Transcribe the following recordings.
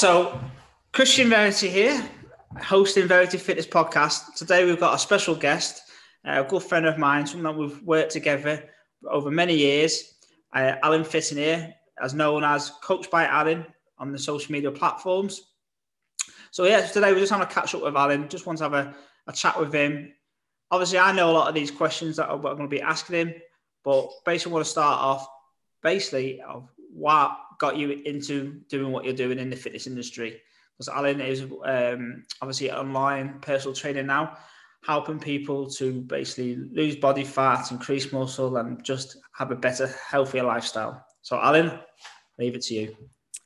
so Christian Verity here, hosting Verity Fitness Podcast. Today we've got a special guest, a good friend of mine, someone that we've worked together over many years, uh, Alan Fitton here, as known as Coach by Alan on the social media platforms. So yeah, today we're just having a catch up with Alan. Just want to have a, a chat with him. Obviously, I know a lot of these questions that I'm going to be asking him, but basically, I want to start off basically of what got you into doing what you're doing in the fitness industry. Because Alan is um, obviously online personal trainer now, helping people to basically lose body fat, increase muscle, and just have a better, healthier lifestyle. So, Alan, leave it to you.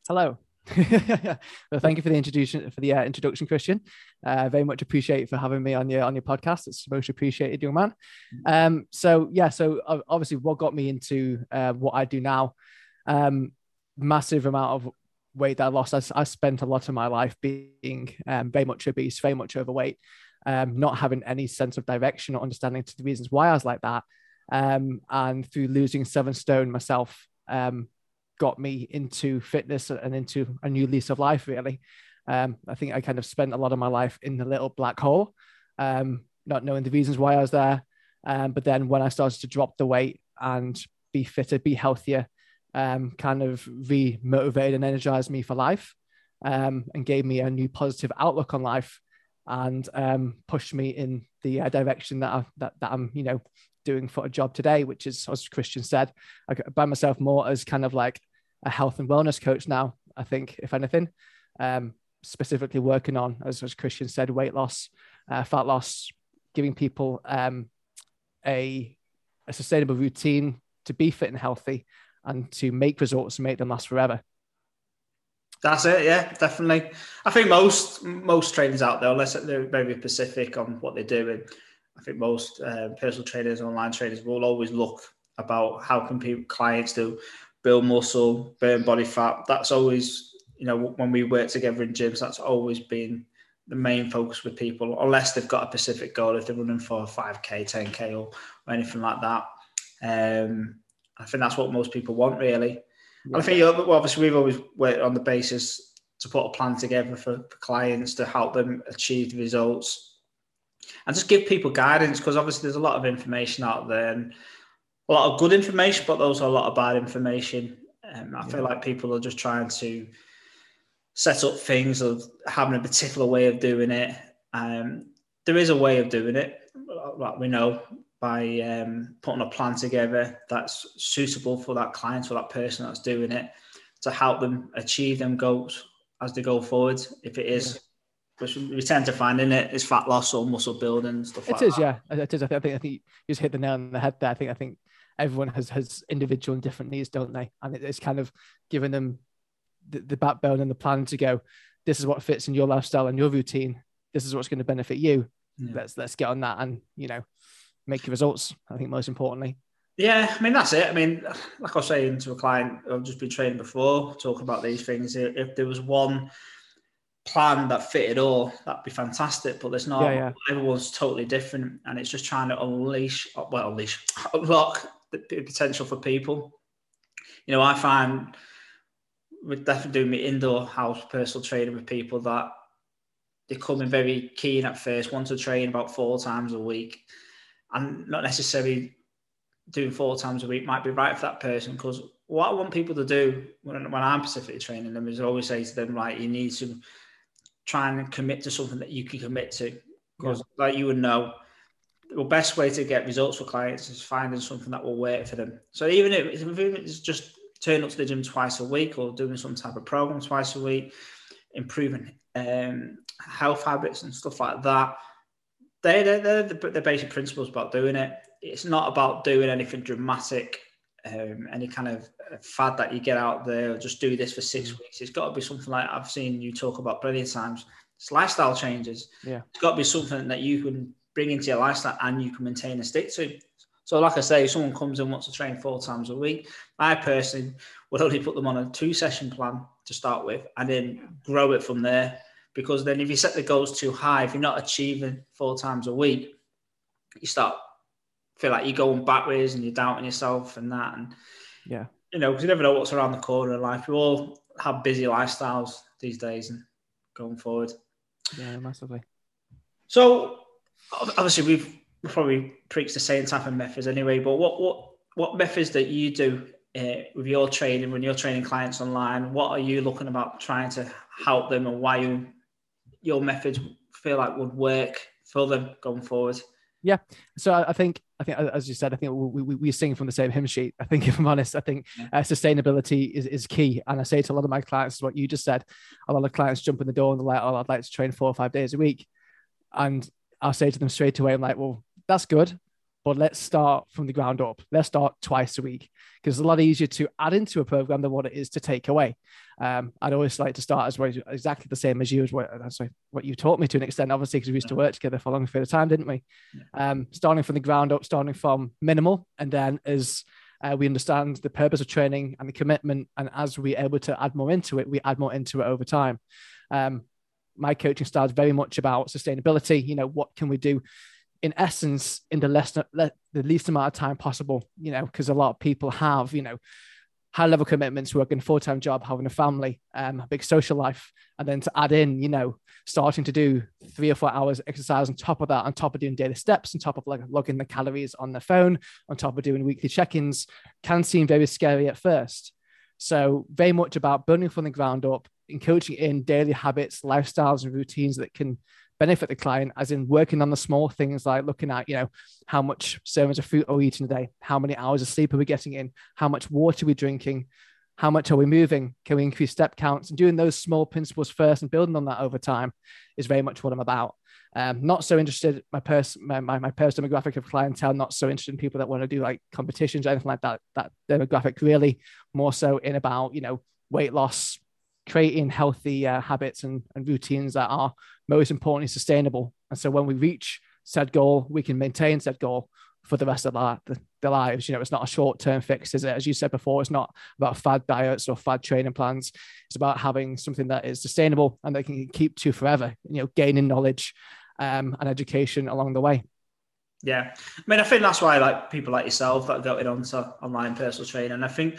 Hello. well, thank you for the introduction for the uh, introduction, Christian. Uh, very much appreciate for having me on your on your podcast. It's most appreciated, young man. Um, so yeah, so obviously, what got me into uh, what I do now, um, massive amount of weight that I lost. I, I spent a lot of my life being um, very much obese, very much overweight, um, not having any sense of direction or understanding to the reasons why I was like that. Um, and through losing seven stone myself, um, got me into fitness and into a new lease of life, really. Um, I think I kind of spent a lot of my life in the little black hole, um, not knowing the reasons why I was there. But then when I started to drop the weight and be fitter, be healthier, um, kind of re motivated and energized me for life um, and gave me a new positive outlook on life and um, pushed me in the uh, direction that, I, that, that I'm, you know, doing for a job today, which is, as Christian said, I buy myself more as kind of like a health and wellness coach now. I think, if anything, um, specifically working on, as, as Christian said, weight loss, uh, fat loss, giving people um, a, a sustainable routine to be fit and healthy and to make results and make them last forever. That's it, yeah, definitely. I think most most trainers out there, unless they're very specific on what they're doing, I think most uh, personal trainers, online trainers will always look about how can people, clients do build muscle, burn body fat. That's always, you know, when we work together in gyms, that's always been the main focus with people, unless they've got a specific goal, if they're running for 5K, 10K, or, or anything like that. Um, I think that's what most people want, really. Yeah. I think, well, obviously, we've always worked on the basis to put a plan together for, for clients to help them achieve the results and just give people guidance because obviously there's a lot of information out there and a lot of good information, but also a lot of bad information. Um, I yeah. feel like people are just trying to set up things of having a particular way of doing it. Um, there is a way of doing it, like we know, by um, putting a plan together that's suitable for that client or that person that's doing it to help them achieve them goals as they go forward. If it is which we tend to find in it is fat loss or muscle building stuff. It like is, that. yeah, it is. I think, I think I think you just hit the nail on the head there. I think I think everyone has has individual and different needs, don't they? And it's kind of giving them the, the backbone and the plan to go. This is what fits in your lifestyle and your routine. This is what's going to benefit you. Yeah. Let's let's get on that and you know make your results. I think most importantly. Yeah, I mean that's it. I mean, like I was saying to a client I've just been training before, talking about these things. If there was one plan that fit fitted all, that'd be fantastic. But there's not. Yeah, yeah. Everyone's totally different, and it's just trying to unleash, well, unleash, unlock the potential for people. You know, I find with definitely doing my indoor house personal training with people that they come in very keen at first, want to train about four times a week, and not necessarily doing four times a week might be right for that person because what I want people to do when, when I'm specifically training them is always say to them, like, you need to try and commit to something that you can commit to. Because, yeah. like you would know, the best way to get results for clients is finding something that will work for them. So even if, if it's just turning up to the gym twice a week or doing some type of program twice a week, improving um, health habits and stuff like that, they're, they're, they're the, the, basic principles about doing it. It's not about doing anything dramatic, um, any kind of fad that you get out there, just do this for six mm. weeks. It's got to be something like I've seen you talk about plenty of times. It's lifestyle changes. Yeah. It's got to be something that you can bring into your lifestyle and you can maintain and stick to. So, like I say, if someone comes and wants to train four times a week, I personally would only put them on a two session plan to start with and then grow it from there. Because then, if you set the goals too high, if you're not achieving four times a week, you start feel like you're going backwards and you're doubting yourself and that. And yeah, you know, because you never know what's around the corner in life. We all have busy lifestyles these days and going forward. Yeah, massively. So obviously we've probably preached the same type of methods anyway. But what what what methods that you do uh, with your training when you're training clients online? What are you looking about trying to help them, and why you your methods feel like would work for them going forward? Yeah. So I think, I think, as you said, I think we, we, we sing from the same hymn sheet. I think, if I'm honest, I think uh, sustainability is, is key. And I say to a lot of my clients, what you just said, a lot of clients jump in the door and they're like, oh, I'd like to train four or five days a week. And I'll say to them straight away, I'm like, well, that's good but let's start from the ground up. Let's start twice a week because it's a lot easier to add into a program than what it is to take away. Um, I'd always like to start as well, exactly the same as you as what, uh, sorry, what you taught me to an extent, obviously, because we used to work together for a long period of time, didn't we? Um, starting from the ground up, starting from minimal, and then as uh, we understand the purpose of training and the commitment, and as we're able to add more into it, we add more into it over time. Um, my coaching style is very much about sustainability. You know, what can we do in essence in the less the least amount of time possible you know because a lot of people have you know high level commitments working a full-time job having a family um, a big social life and then to add in you know starting to do three or four hours exercise on top of that on top of doing daily steps on top of like logging the calories on the phone on top of doing weekly check-ins can seem very scary at first. So very much about building from the ground up coaching in daily habits lifestyles and routines that can benefit the client as in working on the small things like looking at you know how much servings of fruit are we eating a day? How many hours of sleep are we getting in? How much water are we drinking? How much are we moving? Can we increase step counts? And doing those small principles first and building on that over time is very much what i'm about. Um, not so interested my person my, my, my personal demographic of clientele not so interested in people that want to do like competitions or anything like that that demographic really more so in about you know weight loss creating healthy uh, habits and, and routines that are most importantly sustainable. And so when we reach said goal, we can maintain said goal for the rest of our, the, lives. You know, it's not a short term fix, is it? As you said before, it's not about fad diets or fad training plans. It's about having something that is sustainable and they can keep to forever, you know, gaining knowledge um, and education along the way. Yeah. I mean, I think that's why like people like yourself that got it onto online personal training. I think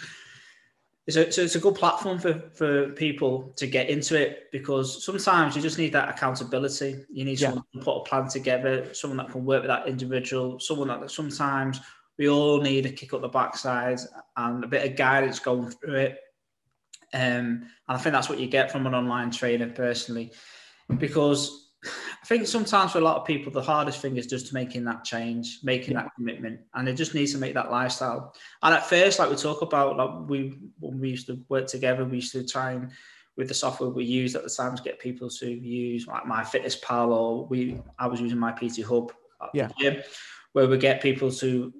it's a, so it's a good platform for, for people to get into it because sometimes you just need that accountability. You need yeah. someone to put a plan together, someone that can work with that individual, someone that sometimes we all need a kick up the backside and a bit of guidance going through it. Um, and I think that's what you get from an online trainer personally, because I think sometimes for a lot of people, the hardest thing is just making that change, making yeah. that commitment, and they just need to make that lifestyle. And at first, like we talk about, like we when we used to work together, we used to try and with the software we used at the time to get people to use like MyFitnessPal or we I was using My PT Hub uh, yeah. Gym, where we get people to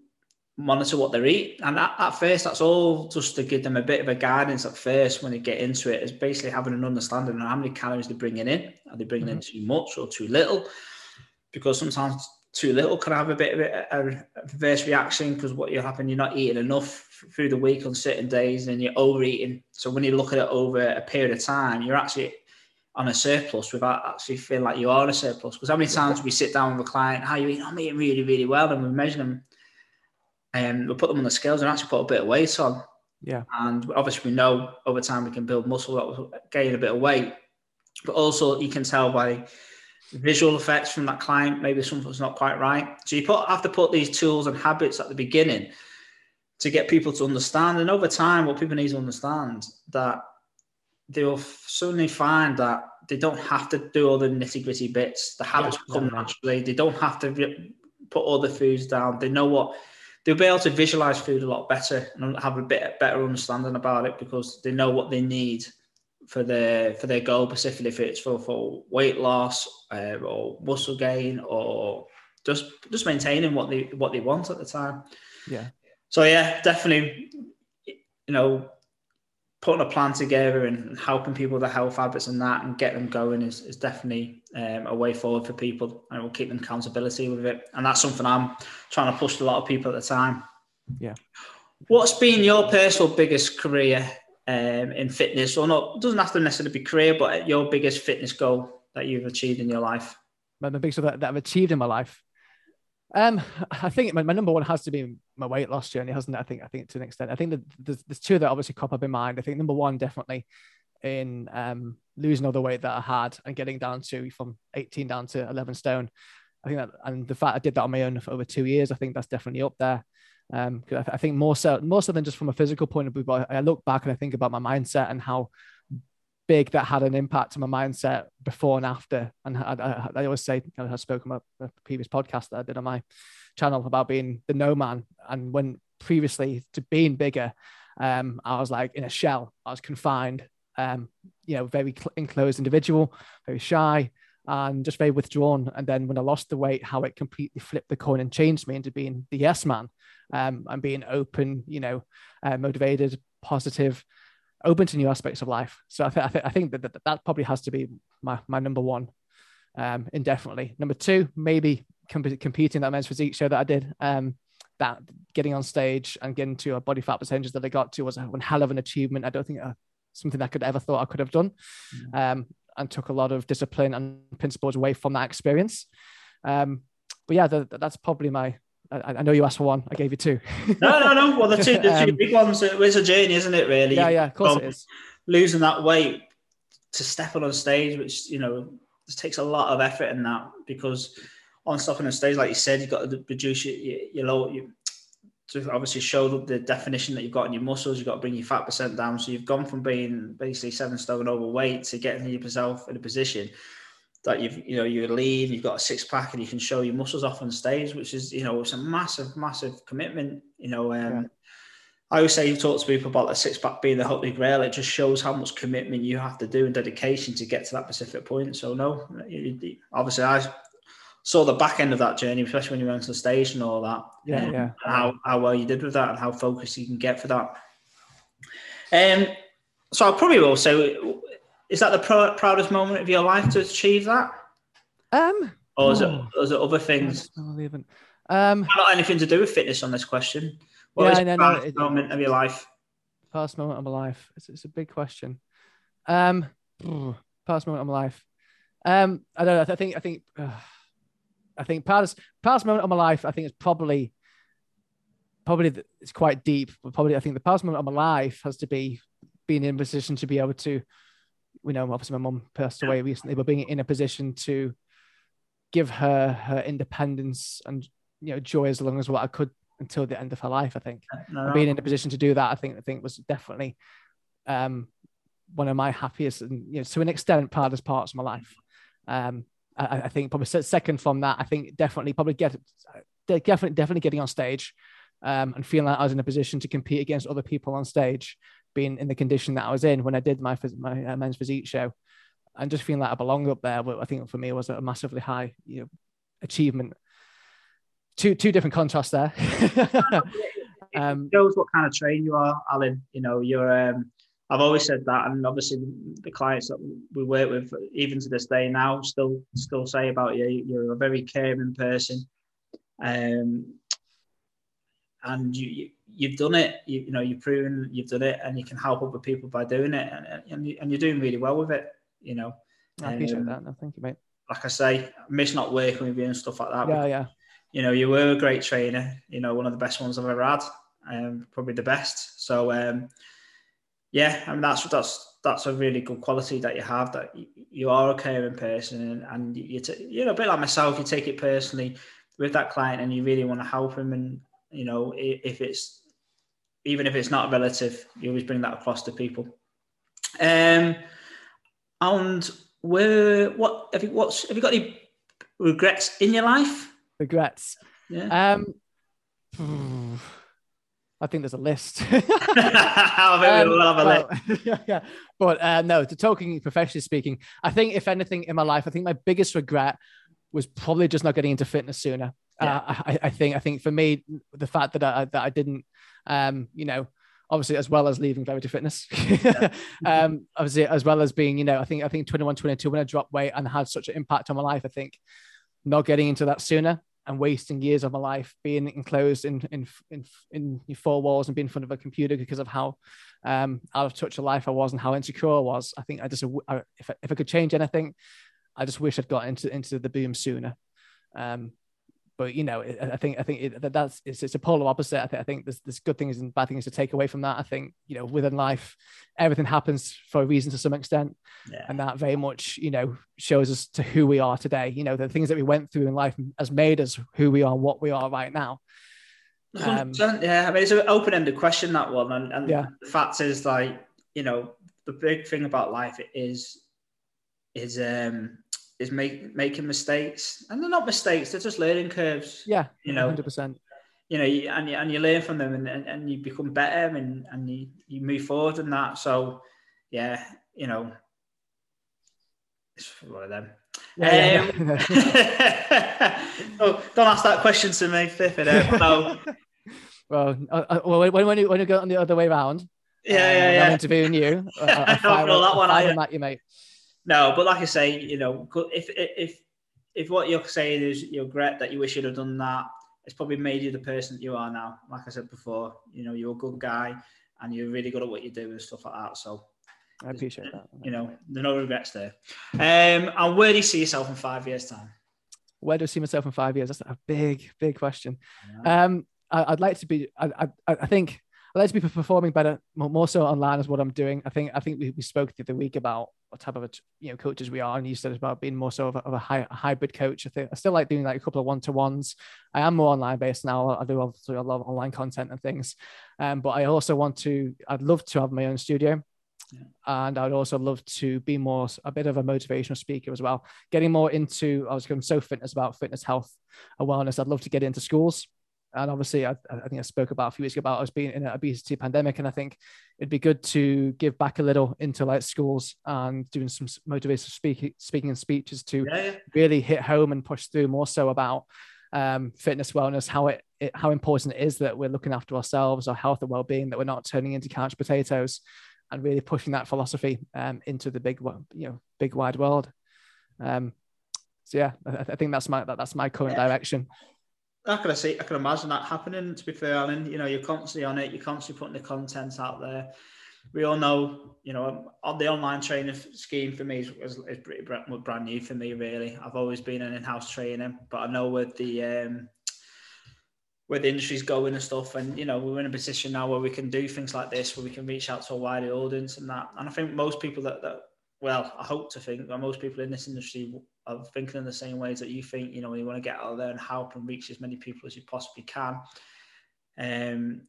monitor what they eat. And at, at, first, that's all just to give them a bit of a guidance at first when they get into it, is basically having an understanding of how many calories they're bringing in. Are they bringing mm-hmm. in too much or too little? Because sometimes too little can have a bit of a, a reverse reaction because what you happen, you're not eating enough through the week on certain days and you're overeating. So when you look at it over a period of time, you're actually on a surplus without actually feeling like you are on a surplus. Because how many times we sit down with a client, how you eat? I'm eating really, really well, and we measure them um, we put them on the scales and actually put a bit of weight on. Yeah. And obviously, we know over time we can build muscle that will gain a bit of weight. But also, you can tell by visual effects from that client, maybe something's not quite right. So you put, have to put these tools and habits at the beginning to get people to understand. And over time, what people need to understand that they'll suddenly find that they don't have to do all the nitty gritty bits. The habits yeah, come naturally. They don't have to put all the foods down. They know what they'll be able to visualize food a lot better and have a bit better understanding about it because they know what they need for their for their goal, specifically if it's for, for weight loss uh, or muscle gain or just just maintaining what they what they want at the time. Yeah. So yeah, definitely, you know, putting a plan together and helping people with the health habits and that and get them going is, is definitely um, a way forward for people and it will keep them accountability with it. And that's something I'm trying to push to a lot of people at the time. Yeah. What's been your personal biggest career um, in fitness or not? Doesn't have to necessarily be career, but your biggest fitness goal that you've achieved in your life? My biggest that, that I've achieved in my life. Um, I think my, my number one has to be my weight loss journey, hasn't it? I think I think to an extent. I think that there's, there's two that obviously crop up in mind. I think number one definitely in um, losing all the weight that I had and getting down to from 18 down to 11 stone. I think that, and the fact I did that on my own for over two years, I think that's definitely up there. Um, I, th- I, think more so, more so than just from a physical point of view, but I look back and I think about my mindset and how big that had an impact on my mindset before and after. And I, I, I always say, I've spoken about a previous podcast that I did on my channel about being the no man. And when previously to being bigger, um, I was like in a shell, I was confined, um, you know, very enclosed individual, very shy and just very withdrawn. And then when I lost the weight, how it completely flipped the coin and changed me into being the yes man um, and being open, you know, uh, motivated, positive, open to new aspects of life. So I, th- I, th- I think that, that that probably has to be my, my number one, um, indefinitely. Number two, maybe comp- competing that men's physique show that I did. Um, that getting on stage and getting to a body fat percentage that I got to was a one hell of an achievement. I don't think uh, something I could ever thought I could have done. Mm-hmm. Um, and took a lot of discipline and principles away from that experience. Um, but yeah, the, the, that's probably my. I, I, know you asked for one. I gave you two. no, no, no. Well, the two, the two um, big ones. It was a journey, isn't it? Really. Yeah, yeah. Of course, From it is. Losing that weight to stepping on stage, which you know takes a lot of effort in that because on stepping on stage, like you said, you've got to produce your, your, your low, your, to obviously show the definition that you've got in your muscles. You've got to bring your fat percent down. So you've gone from being basically seven stone overweight to getting yourself in a position that you've you know you're lean, you've got a six pack, and you can show your muscles off on stage, which is you know it's a massive, massive commitment. You know, um, yeah. I always say you talk to people about the six pack being the holy grail. It just shows how much commitment you have to do and dedication to get to that specific point. So no, obviously I saw the back end of that journey, especially when you went to the stage and all that. Yeah, um, yeah. how, how well you did with that and how focused you can get for that. Um, so I probably will say, is that the pr- proudest moment of your life to achieve that? Um, or is, oh, it, or is it other things? Um, not anything to do with fitness on this question. What yeah, is the proudest no, moment of your life? Past moment of my life. It's, it's a big question. Um, past moment of my life. Um, I don't know. I think I think. Uh, I think proudest proudest moment of my life. I think it's probably probably it's quite deep, but probably I think the past moment of my life has to be being in a position to be able to, you know, obviously my mum passed away recently, but being in a position to give her her independence and you know joy as long as what I could until the end of her life. I think no. being in a position to do that, I think I think was definitely um, one of my happiest and you know to an extent proudest parts of my life. Um, I, I think probably second from that. I think definitely probably get definitely definitely getting on stage um, and feeling like I was in a position to compete against other people on stage, being in the condition that I was in when I did my my uh, men's physique show, and just feeling like I belong up there. But I think for me it was a massively high you know achievement. Two two different contrasts there. um, it shows what kind of train you are, Alan. You know, you're um, I've always said that, and obviously the clients that we work with, even to this day now, still still say about you, you're a very caring person, um, and you, you have done it. You, you, know you've proven you've done it, and you can help other people by doing it, and and, you, and you're doing really well with it. You know, I appreciate um, that. No, thank you, mate. Like I say, I miss not working with you and stuff like that. Yeah, yeah. You know, you were a great trainer. You know, one of the best ones I've ever had, um, probably the best. So. Um, yeah, I mean that's that's that's a really good quality that you have. That you are a caring person, and, and you t- you know a bit like myself, you take it personally with that client, and you really want to help him. And you know if it's even if it's not relative, you always bring that across to people. Um, and where what have you what's have you got any regrets in your life? Regrets. Yeah. Um. I think there's a list. um, well, yeah, yeah, but uh, no, to talking professionally speaking, I think if anything in my life, I think my biggest regret was probably just not getting into fitness sooner. Yeah. Uh, I, I, think I think for me, the fact that I that I didn't, um, you know, obviously as well as leaving Verity Fitness, um, obviously as well as being, you know, I think I think 21, 22 when I dropped weight and had such an impact on my life, I think not getting into that sooner and wasting years of my life being enclosed in in in, in four walls and being in front of a computer because of how um, out of touch of life I was and how insecure I was. I think I just I, if I, if I could change anything, I just wish I'd got into into the boom sooner. Um, but you know, I think I think it, that's it's, it's a polar opposite. I think I think there's there's good things and bad things to take away from that. I think you know, within life, everything happens for a reason to some extent, yeah. and that very much you know shows us to who we are today. You know, the things that we went through in life has made us who we are, what we are right now. Um, yeah, I mean, it's an open-ended question that one, and, and yeah. the fact is, like, you know, the big thing about life is is um is make, making mistakes, and they're not mistakes; they're just learning curves. Yeah, you know, hundred percent. You know, and you, and you learn from them, and, and, and you become better, and and you, you move forward, and that. So, yeah, you know, it's one of them. Yeah, um, yeah. oh, don't ask that question to me, Fifth. No. well, uh, uh, well, when, when you when you go on the other way around, yeah, um, yeah, yeah. I'm interviewing you. I, don't know that one. I'm at you, mate. No, but like I say, you know, if if if what you're saying is you regret that you wish you'd have done that, it's probably made you the person that you are now. Like I said before, you know, you're a good guy and you're really good at what you do and stuff like that. So I appreciate that. You know, there are no regrets there. Um, and where do you see yourself in five years' time? Where do I see myself in five years? That's a big, big question. Um, I, would like to be. I, I, I think I'd like to be performing better, more so online is what I'm doing. I think I think we, we spoke the other week about what type of a, you know coaches we are, and you said about being more so of a, of a, high, a hybrid coach. I think I still like doing like a couple of one to ones. I am more online based now. I do obviously a lot of online content and things, um, but I also want to. I'd love to have my own studio. Yeah. And I'd also love to be more a bit of a motivational speaker as well. Getting more into, I was going so fitness about fitness, health, and wellness. I'd love to get into schools and obviously, I, I, think I spoke about a few weeks ago about us being in an obesity pandemic, and I think it'd be good to give back a little into like schools and doing some motivational speaking, speaking and speeches to yeah, yeah. really hit home and push through more so about um, fitness, wellness, how it, it, how important it is that we're looking after ourselves, our health and well-being, that we're not turning into couch potatoes, and really pushing that philosophy um, into the big, you know, big wide world. Um, so yeah, I, I think that's my that, that's my current yeah. direction. I can see, I can imagine that happening. To be fair, Alan, you know, you're constantly on it. You're constantly putting the content out there. We all know, you know, on the online training scheme for me is, is, is pretty brand new for me. Really, I've always been an in-house trainer, but I know with the um, where the industry's going and stuff, and you know, we're in a position now where we can do things like this, where we can reach out to a wider audience and that. And I think most people that, that well, I hope to think that most people in this industry are thinking in the same ways that you think. You know, you want to get out there and help and reach as many people as you possibly can. Um,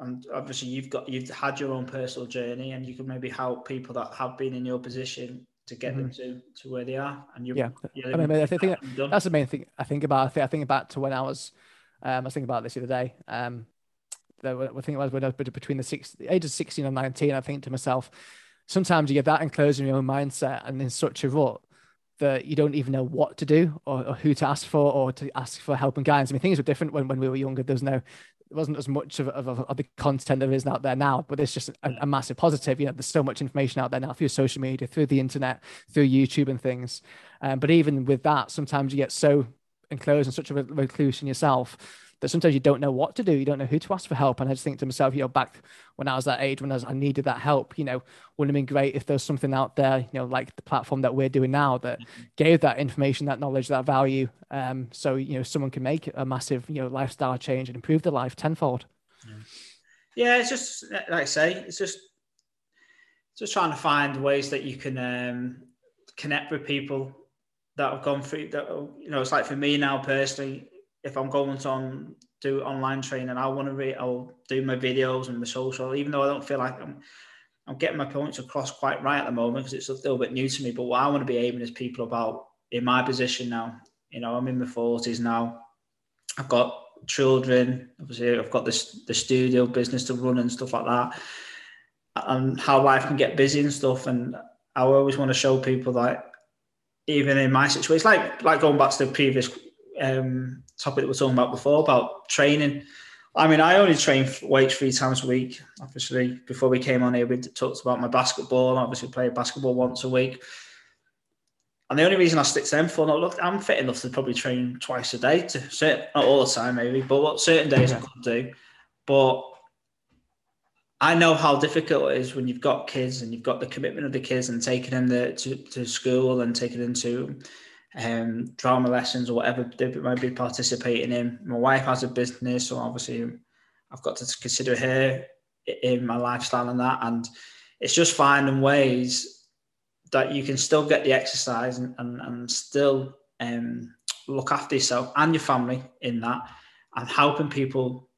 and obviously, you've got you've had your own personal journey, and you can maybe help people that have been in your position to get mm-hmm. them to, to where they are. And you, yeah, I mean, I think that's the main thing I think about. I think I think about to when I was, um, I was thinking about this the other day. Um, I think it was when I was between the six the ages sixteen and nineteen. I think to myself, sometimes you get that enclosed in your own mindset and in such a rut that you don't even know what to do or, or, who to ask for or to ask for help and guidance. I mean, things were different when, when we were younger. There's no, there wasn't as much of, of, of the content there is out there now, but it's just a, a, massive positive. You know, there's so much information out there now through social media, through the internet, through YouTube and things. Um, but even with that, sometimes you get so enclosed and such a recluse in yourself that sometimes you don't know what to do. You don't know who to ask for help. And I just think to myself, you know, back when I was that age, when I, was, I needed that help, you know, wouldn't have been great if there's something out there, you know, like the platform that we're doing now that mm-hmm. gave that information, that knowledge, that value. Um, so, you know, someone can make a massive, you know, lifestyle change and improve their life tenfold. Yeah. it's just, like I say, it's just, just trying to find ways that you can um, connect with people that have gone through that you know it's like for me now personally if I'm going to on, do online training, I want to read, I'll do my videos and my social, even though I don't feel like I'm, I'm getting my points across quite right at the moment because it's a little bit new to me. But what I want to be aiming is people about in my position now. You know, I'm in my forties now. I've got children. Obviously, I've got this the studio business to run and stuff like that, and how life can get busy and stuff. And I always want to show people that even in my situation, it's like like going back to the previous um, topic that we are talking about before about training. I mean, I only train weights three times a week. Obviously, before we came on here, we talked about my basketball. I obviously play basketball once a week. And the only reason I stick to them for, not look, I'm fit enough to probably train twice a day, to certain, not all the time maybe, but what certain days I could do. But I know how difficult it is when you've got kids and you've got the commitment of the kids and taking them to, to school and taking them to um, drama lessons or whatever they might be participating in. My wife has a business, so obviously I've got to consider her in my lifestyle and that. And it's just finding ways that you can still get the exercise and, and, and still um, look after yourself and your family in that and helping people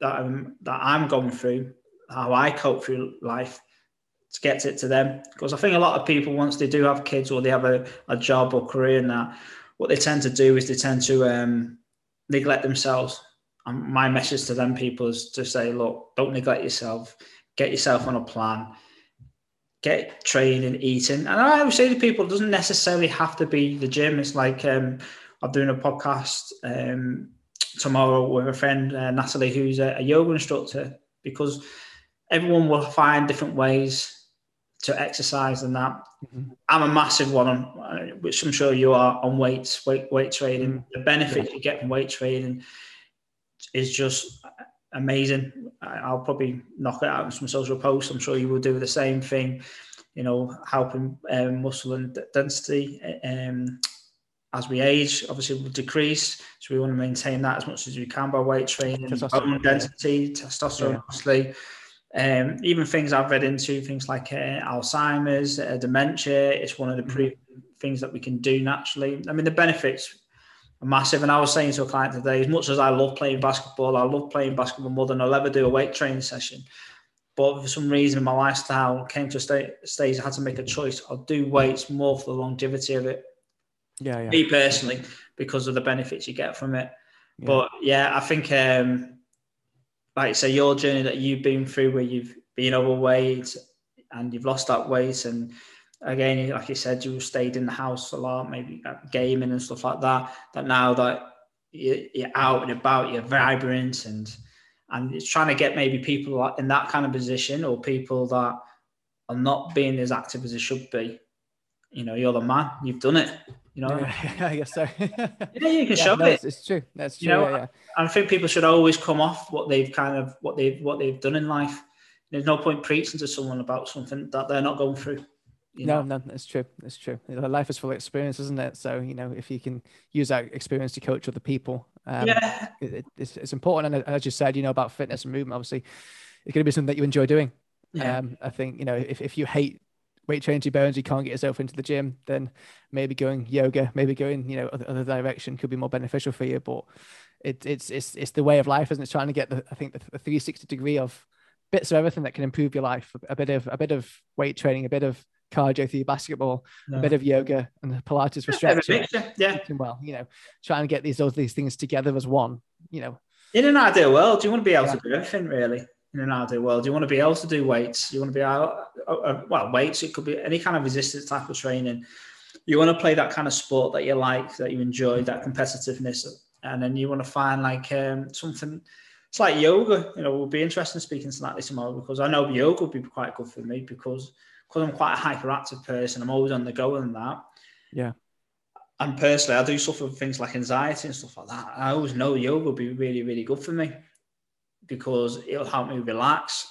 that I'm, that I'm going through, how I cope through life to get it to them. Because I think a lot of people, once they do have kids or they have a, a job or career in that, what they tend to do is they tend to um, neglect themselves. And my message to them people is to say, look, don't neglect yourself. Get yourself on a plan. Get training, eating. And I always say to people, it doesn't necessarily have to be the gym. It's like um, I'm doing a podcast um, tomorrow with a friend, uh, Natalie, who's a, a yoga instructor, because everyone will find different ways to exercise and that. Mm-hmm. I'm a massive one on, uh, which I'm sure you are on weights, weight weight training. Mm-hmm. The benefit yeah. you get from weight training is just amazing. I'll probably knock it out in some social posts. I'm sure you will do the same thing. You know, helping um, muscle and density um, as we age, obviously will decrease. So we want to maintain that as much as we can by weight training, bone density, testosterone, yeah. obviously. Um, even things I've read into, things like uh, Alzheimer's, uh, dementia, it's one of the pre- things that we can do naturally. I mean, the benefits are massive. And I was saying to a client today, as much as I love playing basketball, I love playing basketball more than I'll ever do a weight training session. But for some reason, my lifestyle came to a stage I had to make a choice. I'll do weights more for the longevity of it. Yeah, yeah. Me personally, because of the benefits you get from it. Yeah. But yeah, I think um, like say your journey that you've been through where you've been overweight and you've lost that weight and again like you said you stayed in the house a lot maybe uh, gaming and stuff like that that now that you're out and about you're vibrant and and it's trying to get maybe people in that kind of position or people that are not being as active as they should be. You know you're the man you've done it you know, yeah, I guess so. yeah, you can yeah, show no, it. It's, true. That's true. You know, yeah, yeah. I think people should always come off what they've kind of what they've what they've done in life. There's no point preaching to someone about something that they're not going through. no, know? no, that's true. That's true. Life is full of experience, isn't it? So you know, if you can use that experience to coach other people, um, yeah, it, it's, it's important. And as you said, you know about fitness and movement. Obviously, it's going to be something that you enjoy doing. Yeah. Um, I think you know if, if you hate weight training to bones, you can't get yourself into the gym, then maybe going yoga, maybe going, you know, other, other direction could be more beneficial for you. But it, it's it's it's the way of life, isn't it? It's trying to get the I think the, the 360 degree of bits of everything that can improve your life. A bit of a bit of weight training, a bit of cardio through basketball, yeah. a bit of yoga and Pilates for stretching. Yeah. Well, you know, trying to get these all these things together as one, you know. In an ideal world, do you want to be able yeah. to do everything really? In an ideal world. You want to be able to do weights. You want to be able, uh, uh, well, weights. It could be any kind of resistance type of training. You want to play that kind of sport that you like, that you enjoy, that competitiveness, and then you want to find like um, something. It's like yoga. You know, it would be interesting speaking to Natalie tomorrow because I know yoga would be quite good for me because because I'm quite a hyperactive person. I'm always on the go and that. Yeah. And personally, I do suffer from things like anxiety and stuff like that. I always know yoga would be really, really good for me because it'll help me relax.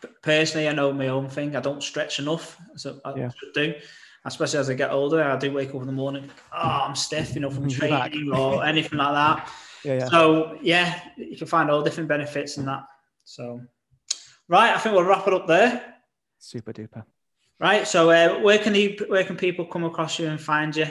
But personally, I know my own thing. I don't stretch enough, so I yeah. do. Especially as I get older, I do wake up in the morning. Oh, I'm stiff, you know, from training or anything like that. Yeah, yeah. So yeah, you can find all different benefits in that. So, right, I think we'll wrap it up there. Super duper. Right. So, uh, where can you, where can people come across you and find you?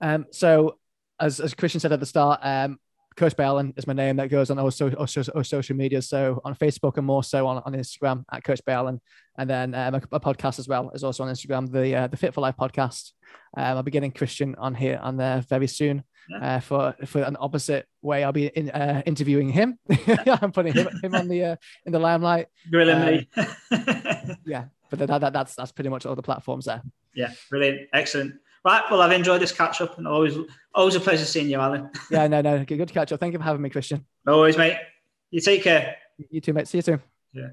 Um. So, as as Christian said at the start, um, Coach Bellin is my name that goes on all, so, all, all social media. So on Facebook and more so on, on Instagram at Coach Bellin. And then um, a, a, podcast as well is also on Instagram, the uh, the Fit for Life podcast. Um, I'll be getting Christian on here on there very soon yeah. uh, for for an opposite way. I'll be in, uh, interviewing him. I'm putting him, him on the uh, in the limelight. Grilling me. Um, yeah, but that, that, that's that's pretty much all the platforms there. Yeah, brilliant, excellent. Right. Well, I've enjoyed this catch up and always always a pleasure seeing you, Alan. yeah, no, no. Good to catch up. Thank you for having me, Christian. No worries, mate. You take care. You too, mate. See you soon. Yeah.